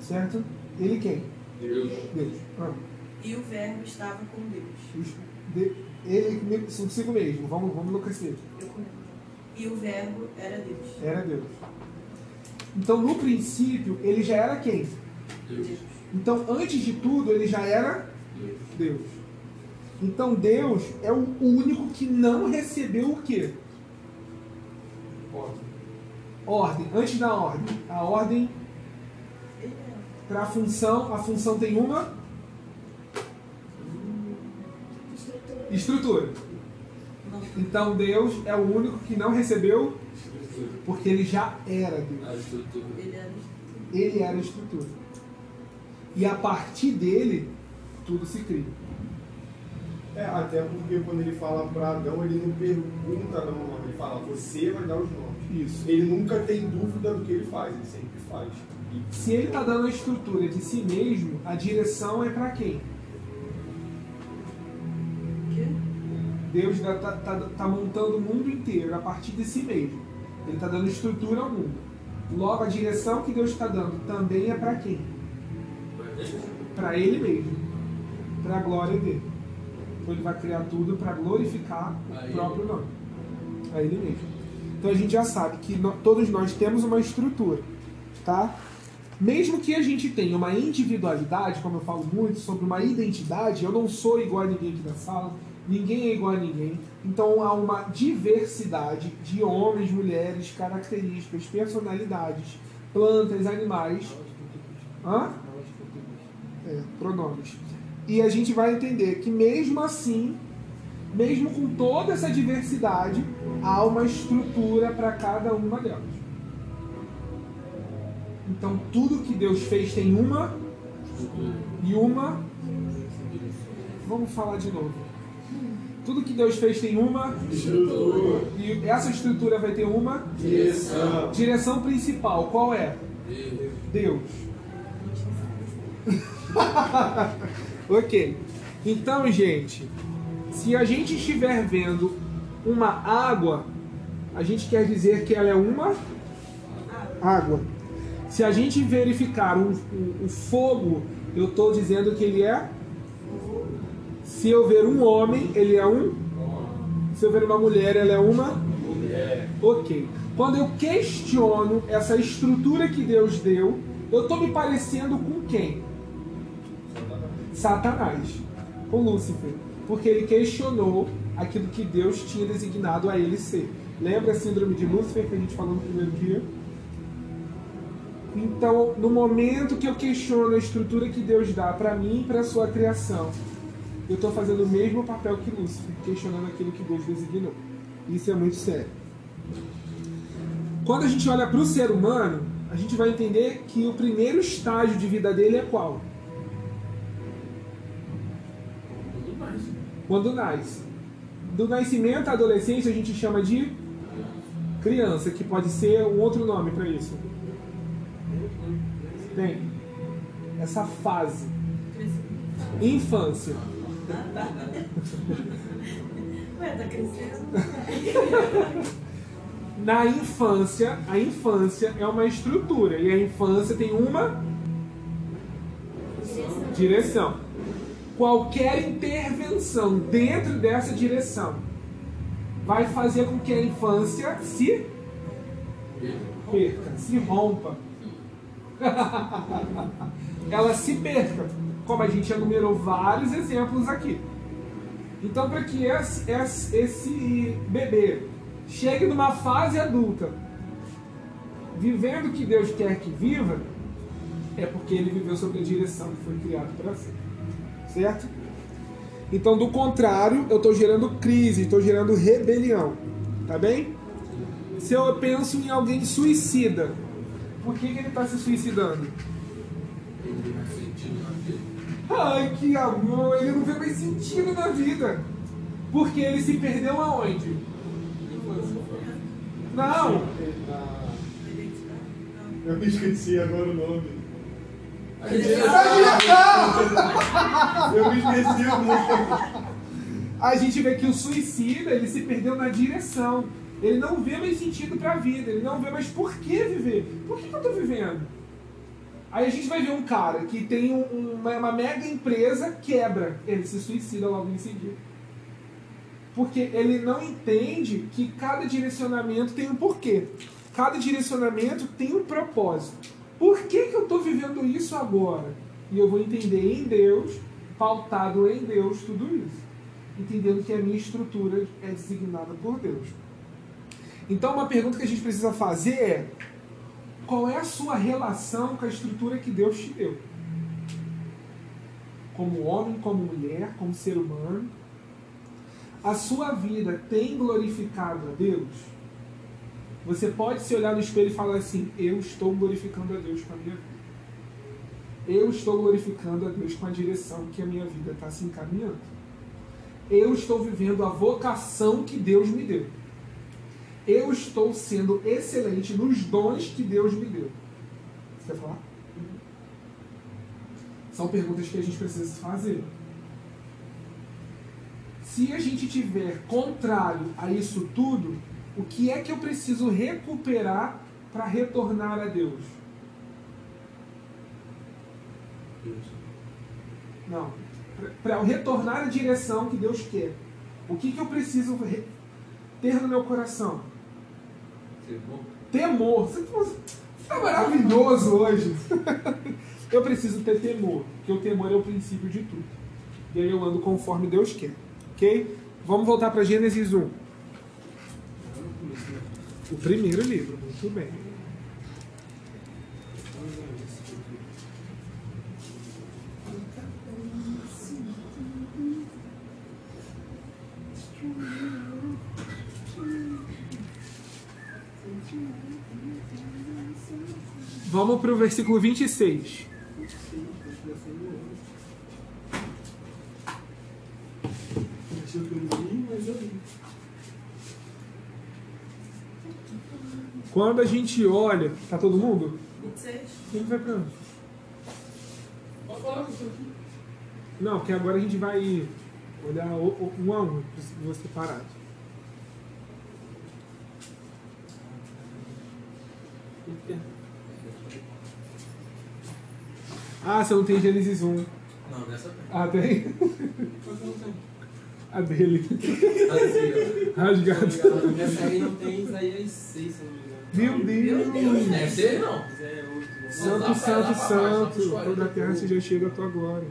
Certo? Ele quem? Deus. Deus. Ah, E o verbo estava com Deus. de- ele consigo mesmo. Vamos, vamos enlouquecer. Eu. E o verbo era Deus. Era Deus. Então, no princípio, ele já era quem? Deus. Então, antes de tudo, ele já era Deus. Deus. Então, Deus é o único que não recebeu o quê? Ordem. Ordem. Antes da ordem. A ordem. Para a função, a função tem uma Estrutura. Não. Então, Deus é o único que não recebeu porque ele já era Deus. A estrutura. Ele era. Ele era a estrutura. E a partir dele, tudo se cria. É, até porque quando ele fala para Adão, ele não pergunta Adão o nome, ele fala, você vai dar os nomes. Isso. Ele nunca tem dúvida do que ele faz, ele sempre faz. Se ele está dando a estrutura de si mesmo, a direção é para quem? Deus está tá, tá- tá montando o mundo inteiro a partir de si mesmo. Ele está dando estrutura ao mundo. Logo, a direção que Deus está dando também é para quem? Para Ele mesmo. Para a glória dele. Então, Ele vai criar tudo para glorificar A o Ele. próprio nome. A Ele mesmo. Então a gente já sabe que nó- todos nós temos uma estrutura. Tá? Mesmo que a gente tenha uma individualidade, como eu falo muito, sobre uma identidade, eu não sou igual a ninguém aqui da sala, ninguém é igual a ninguém. Então há uma diversidade de homens, mulheres, características, personalidades, plantas, animais. Hã? É, pronomes. E a gente vai entender que mesmo assim, mesmo com toda essa diversidade, há uma estrutura para cada uma delas. Então tudo que Deus fez tem uma E uma. Vamos falar de novo. Tudo que Deus fez tem uma. Estrutura. E essa estrutura vai ter uma Direção. direção principal. Qual é? Deus. [LAUGHS] ok. Então, gente, se a gente estiver vendo uma água, a gente quer dizer que ela é uma água. Se a gente verificar um fogo, eu estou dizendo que ele é. Se eu ver um homem, ele é um. Se eu ver uma mulher, ela é uma. Ok. Quando eu questiono essa estrutura que Deus deu, eu estou me parecendo com quem? Satanás. Com Lúcifer. Porque ele questionou aquilo que Deus tinha designado a ele ser. Lembra a síndrome de Lúcifer que a gente falou no primeiro dia? Então, no momento que eu questiono a estrutura que Deus dá para mim e para a sua criação, eu estou fazendo o mesmo papel que Lúcifer, questionando aquilo que Deus designou. Isso é muito sério. Quando a gente olha para o ser humano, a gente vai entender que o primeiro estágio de vida dele é qual? Tudo mais. Quando nasce. Do nascimento à adolescência a gente chama de criança, que pode ser um outro nome para isso. Tem. Essa fase. Infância. [LAUGHS] Ué, tá crescendo? [LAUGHS] Na infância, a infância é uma estrutura e a infância tem uma direção. Qualquer intervenção dentro dessa direção vai fazer com que a infância se perca, se rompa. [LAUGHS] Ela se perca, como a gente enumerou vários exemplos aqui. Então, para que esse, esse, esse bebê chegue numa fase adulta, vivendo o que Deus quer que viva, é porque ele viveu sob a direção que foi criado para ser. Certo? Então, do contrário, eu estou gerando crise, estou gerando rebelião. Tá bem? Se eu penso em alguém suicida, por que, que ele está se suicidando? Ele vai sentindo na vida. Ai, que amor! Ele não vê mais sentido na vida. Porque ele se perdeu aonde? Não! Eu me esqueci agora o nome. Eu me esqueci o nome. A gente vê que o suicida, ele se perdeu na direção. Ele não vê mais sentido para a vida. Ele não vê mais por que viver. Por que, que eu estou vivendo? Aí a gente vai ver um cara que tem um- uma, uma mega empresa, quebra. Ele se suicida logo em seguida. Porque ele não entende que cada direcionamento tem um porquê. Cada direcionamento tem um propósito. Por que, que eu estou vivendo isso agora? E eu vou entender em Deus, pautado em Deus, tudo isso. Entendendo que a minha estrutura é designada por Deus. Então, uma pergunta que a gente precisa fazer é: qual é a sua relação com a estrutura que Deus te deu? Como homem, como mulher, como ser humano. A sua vida tem glorificado a Deus? Você pode se olhar no espelho e falar assim: Eu estou glorificando a Deus com a minha vida. Eu estou glorificando a Deus com a direção que a minha vida está se encaminhando. Eu estou vivendo a vocação que Deus me deu. Eu estou sendo excelente nos dons que Deus me deu. Você quer falar? São perguntas que a gente precisa se fazer. Se a gente tiver contrário a isso tudo, o que é que eu preciso recuperar para retornar a Deus? Não. Para eu retornar à direção que Deus quer. O que, que eu preciso re- ter no meu coração? Temor. Você está maravilhoso hoje. [LAUGHS] eu preciso ter temor, porque o temor é o princípio de tudo. E aí eu ando conforme Deus quer. Ok? Vamos voltar para Gênesis 1. O primeiro livro, muito bem. Vamos para o versículo 26. Quando a gente olha. Tá todo mundo? 26. Quem vai pra onde? Não, porque agora a gente vai olhar um a um, vou separado. Ah, você não tem Gênesis 1. Não, dessa tem. Ah, tem? Que não tem? A dele. Assim, Rasgado. Essa aí não tem Isaías 6, se não me engano. Meu Deus! ó. Deve ser, não. Mas é 8. né? Santo, santo, santo. pros 40 Toda a terra e seja cheia da tua glória.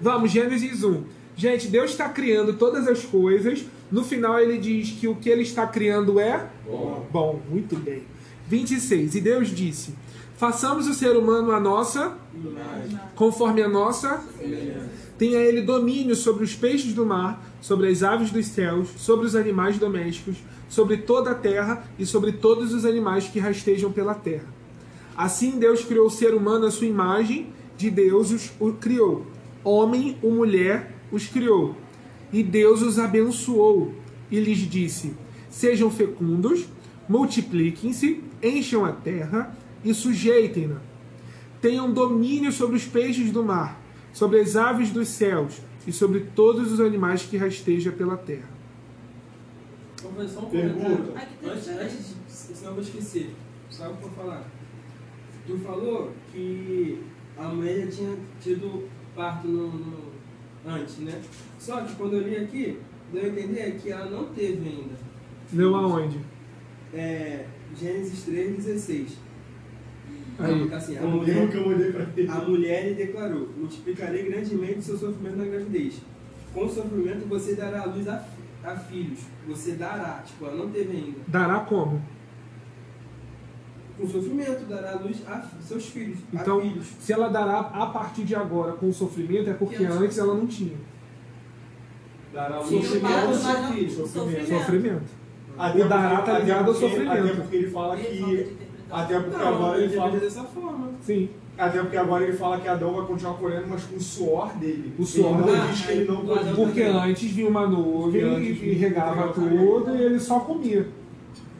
Vamos, Gênesis 1. Gente, Deus está criando todas as coisas. No final ele diz que o que ele está criando é Bom. bom. Muito bem. 26. E Deus disse: Façamos o ser humano a nossa, conforme a nossa, tenha ele domínio sobre os peixes do mar, sobre as aves dos céus, sobre os animais domésticos, sobre toda a terra e sobre todos os animais que rastejam pela terra. Assim Deus criou o ser humano à sua imagem, de Deus os o criou. Homem ou mulher os criou. E Deus os abençoou e lhes disse: Sejam fecundos, multipliquem-se, encham a terra e sujeitem-na. Tenham domínio sobre os peixes do mar, sobre as aves dos céus e sobre todos os animais que rastejam pela terra. Vamos fazer só um comentário. Antes, antes de, senão eu vou esquecer. Sabe o que eu vou falar? Tu falou que a mulher já tinha tido parto no, no- antes, né? Só que quando eu li aqui, deu a entender que ela não teve ainda. Leu aonde? É, Gênesis 3,16. Aí. Assim, a O mulher, livro que eu mandei pra ele. a mulher lhe declarou: Multiplicarei grandemente o seu sofrimento na gravidez. Com o sofrimento você dará à luz a, a filhos. Você dará, tipo, ela não teve ainda. Dará como? Com sofrimento dará à luz a seus filhos. Então, a filhos. se ela dará a partir de agora com sofrimento, é porque antes ela não tinha Dará Sim, o sofrimento sofrimento. sofrimento. Até O dará tá ligado ao sofrimento. Até porque ele fala que. Até porque Não, agora ele fala. dessa forma. Sim. Até porque agora ele fala que Adão vai continuar colhendo, mas com o suor dele. O suor ele dele. não diz que ele não colheu. Porque antes vinha uma nuvem e, e regava tudo e ele só comia.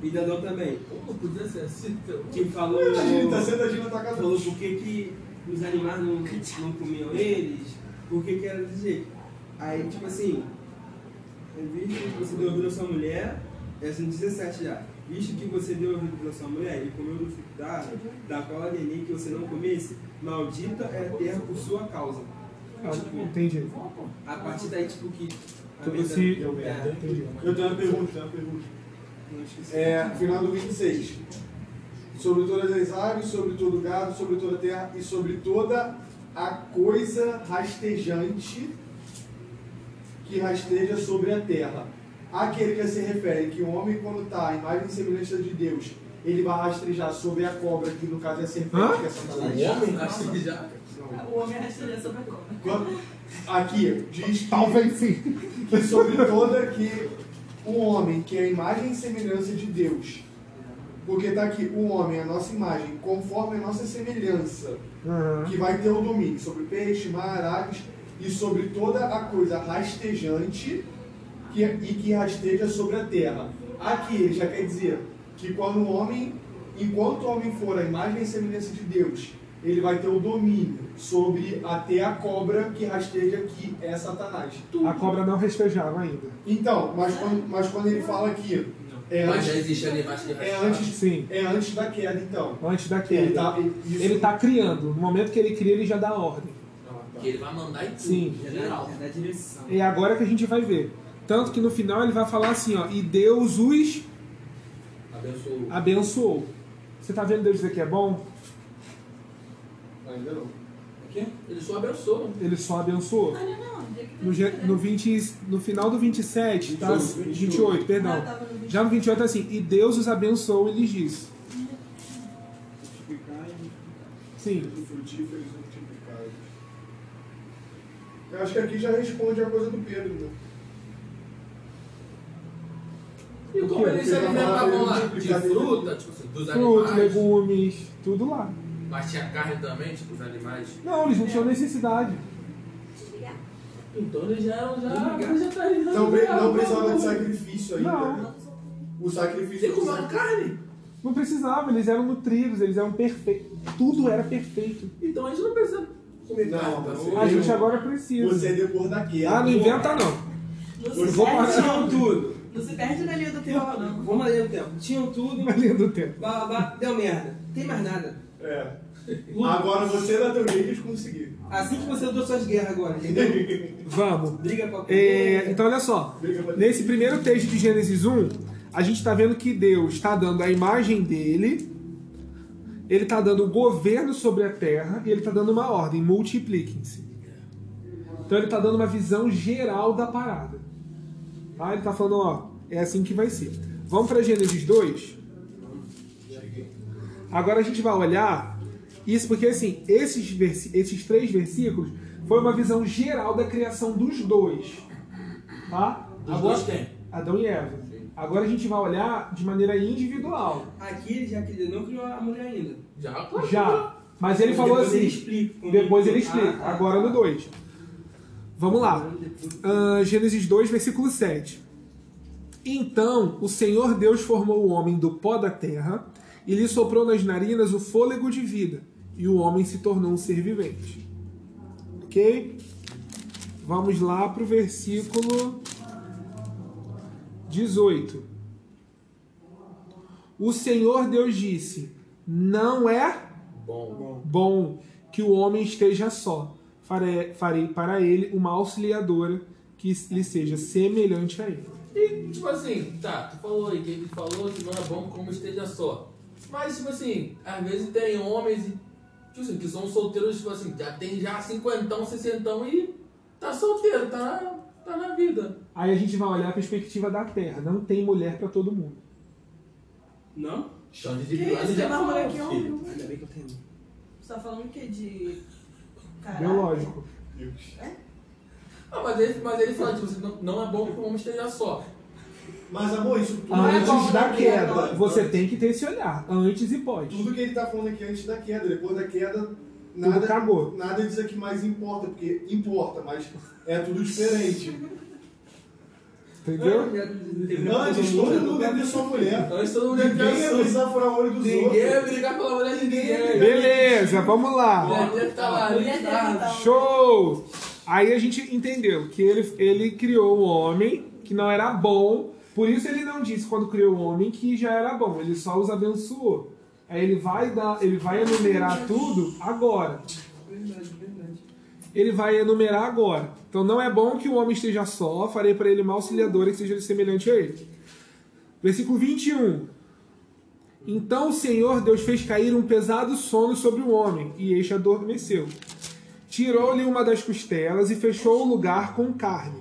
E Dadão também. Como podia ser assim? então? Que falou. Ele tá sentadinho na tua casa. falou por que, os animais não, não comiam eles, por que, que era desse jeito. Aí, tipo assim, visto que você deu ouvido à sua mulher, é assim, 17 já. Visto que você deu à sua mulher e comeu do fruto da da qual ordenei que você não comesse, maldita é a terra por sua causa. Ah, entendi. A partir daí, tipo, que. Tudo se- Entendi. Eu tenho uma pergunta, tenho uma pergunta. não esqueci. É, final do 26. Sobre todas as aves, sobre todo o gado, sobre toda a terra e sobre toda a coisa rastejante que rasteja sobre a terra. Aquele que se refere que o homem, quando está à imagem e semelhança de Deus, ele vai rastejar sobre a cobra, que no caso é a serpente, Hã? que é O Satanás. homem assim já. O homem rasteja sobre a cobra. Quando- Aqui diz que Talvez sim. que sobre toda que o homem, que é a imagem e semelhança de Deus, porque está aqui o homem, a nossa imagem, conforme a nossa semelhança, Aham. que vai ter o domínio sobre peixe, mar, aves e sobre toda a coisa rastejante que, e que rasteja sobre a terra. Aqui ele já quer dizer que quando o homem, enquanto o homem for a imagem e semelhança de Deus, ele vai ter o domínio sobre até a cobra que rasteja que é Satanás. A cobra não rastejava ainda. Então, mas quando, mas quando ele fala aqui, é Mas já antes, existe animais que é antes, Sim. é antes da queda, então. Antes da Ele queda. tá, ele, isso- Ele está criando. No momento que ele cria, ele já dá ordem. Que ele vai mandar em tudo. Sim. em geral. É direção. É agora que a gente vai ver. Tanto que no final ele vai falar assim, ó, e Deus os Abençoou. abençoou. Você tá vendo Deus dizer que é bom? Ainda não. O quê? Ele só abençoa. Ele só abençoou. Olha, não, é tá No, no, 20, no final do 27, tá? 28, 28, Ah, perdão. tava no 20. Já no 28 tá assim, e Deus os abençoou e lhes disse. E Sim. Eu acho que aqui já responde a coisa do Pedro, né? E como se Porque alimentavam lá? ele De fruta, tipo assim, dos Frutos, animais. legumes, tudo lá. Mas tinha carne também, tipo, os animais. Não, eles não tinham necessidade. Então eles já eram já vegetarianos. Não, pre- já, não por precisava de sacrifício ainda. Não. né? O sacrifício Você comeu carne? Não precisava, eles eram nutridos, eles eram perfeitos. Tudo era perfeito. Então a gente não precisa comer Não, carne. tá? A gente agora precisa. Você é depois da queda. Ah, não inventa não. Não Você vou parar. não. Tinham tudo. Não se perde na linha do tempo, não. Vamos ler o tempo. Tinham tudo. Na linha do tempo. Ba, ba, deu merda. Tem mais nada. É. Agora você dá teu jeito de conseguir. Assim que você lutou suas guerras agora, entendeu? [LAUGHS] Vamos. Briga pra É, então, olha só. Nesse primeiro texto de Gênesis 1, a gente está vendo que Deus está dando a imagem dele, ele está dando o governo sobre a terra e ele está dando uma ordem: multipliquem-se. Então, ele está dando uma visão geral da parada. Tá? Ele está falando: ó, é assim que vai ser. Vamos para Gênesis 2. Agora a gente vai olhar isso porque, assim, esses, esses três versículos foi uma visão geral da criação dos dois. Tá? Dos Agora- dois quem? Adão e Eva. Agora a gente vai olhar de maneira individual. Aqui ele já ele não criou a mulher ainda. Já, claro. Já. Mas ele falou Depois assim. ele explica Depois ele explica. Ah, tá. Agora no 2. Vamos lá. Ah, Gênesis 2, versículo 7. Então o Senhor Deus formou o homem do pó da terra e lhe soprou nas narinas o fôlego de vida, e o homem se tornou um ser vivente. Ok? Vamos lá para o versículo 18. O Senhor Deus disse: Não é Bom. bom que o homem esteja só. Farei, para ele uma auxiliadora que lhe seja semelhante a ele. E, tipo assim, tá, tu falou aí que ele falou que não é bom como esteja só. Mas, tipo assim, às vezes tem homens e, tipo assim, que são solteiros, tipo assim, já tem já cinquentão, sessentão e tá solteiro, tá, tá na vida. Aí a gente vai olhar a perspectiva da Terra. Não tem mulher para todo mundo. Não? Chão de Que isso? que homem? Ainda bem que eu tenho. Você tá falando o quê? De. Caraca. Biológico. Ah, mas ele, mas ele fala, tipo assim, não, não é bom que o homem esteja só. Mas, amor, isso tudo Não é Antes bom, da não, queda. não. Você tem que ter esse olhar. Antes e pós. Tudo que ele tá falando aqui antes da queda, depois da queda, nada, cagou. nada disso aqui mais importa, porque importa, mas é tudo diferente. [LAUGHS] Entendeu? Antes todo mundo ia ter sua mulher. Antes todo mundo ia Ninguém ia precisar furar o olho dos Ninguém outros. ia brigar pela mulher de ninguém. Beleza, vamos lá. Mulher ia estar lá, Mulher tá- Show! Aí a gente entendeu que ele, ele criou o homem que não era bom, por isso ele não disse quando criou o homem que já era bom, ele só os abençoou. Aí ele vai dar, ele vai enumerar tudo agora. Verdade, verdade. Ele vai enumerar agora. Então não é bom que o homem esteja só, farei para ele uma auxiliadora que seja semelhante a ele. Versículo 21. Então o Senhor Deus fez cair um pesado sono sobre o homem, e este adormeceu. Tirou-lhe uma das costelas e fechou o lugar com carne.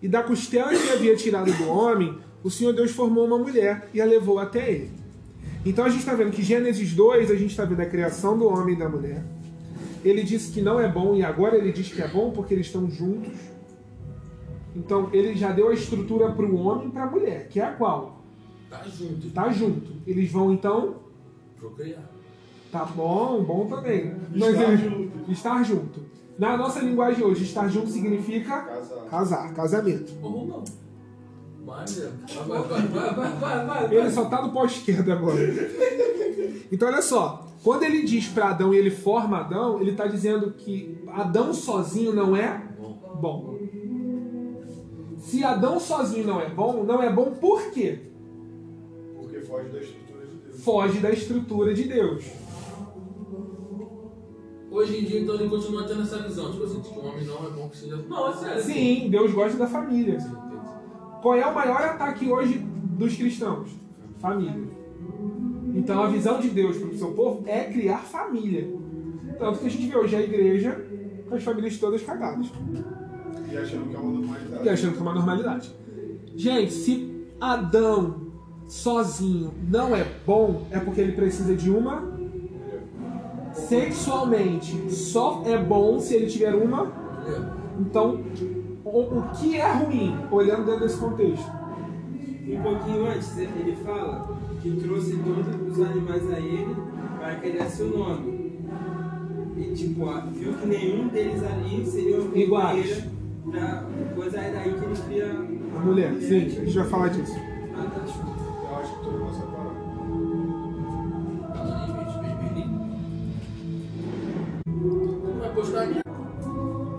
E da costela que havia tirado do homem, o Senhor Deus formou uma mulher e a levou até ele. Então a gente está vendo que Gênesis 2, a gente está vendo a criação do homem e da mulher. Ele disse que não é bom e agora ele diz que é bom porque eles estão juntos. Então ele já deu a estrutura para o homem e para a mulher, que é a qual? Tá junto. Tá junto. Eles vão então Procriar. Tá bom, bom também. Estar junto. Estar junto. Na nossa linguagem hoje, estar junto significa Casar. casar, casamento. Ou não. Mas, é. vai, vai, vai, vai, vai, vai. Ele só tá no pau esquerdo agora. Então olha só, quando ele diz para Adão e ele forma Adão, ele tá dizendo que Adão sozinho não é bom. Se Adão sozinho não é bom, não é bom por quê? Porque foge da estrutura de Deus. Foge da estrutura de Deus. Hoje em dia, então, ele continua tendo essa visão. Tipo assim, de que o homem não é bom que seja. Não, é sério. Sim, Deus gosta da família. Qual é o maior ataque hoje dos cristãos? Família. Então a visão de Deus para o seu povo é criar família. Tanto que a gente vê hoje a igreja com as famílias todas cagadas. E achando que é uma normalidade. E achando que é uma normalidade. Gente, se Adão sozinho não é bom, é porque ele precisa de uma. Sexualmente, só é bom se ele tiver uma. Então, o, o que é ruim, olhando dentro desse contexto? Um pouquinho antes, ele fala que trouxe todos os animais a ele para que ele desse o nome. E tipo, ó, viu que nenhum deles ali seria uma Iguais. companheira pra depois é daí que ele cria A mulher, sim, a gente vai falar disso.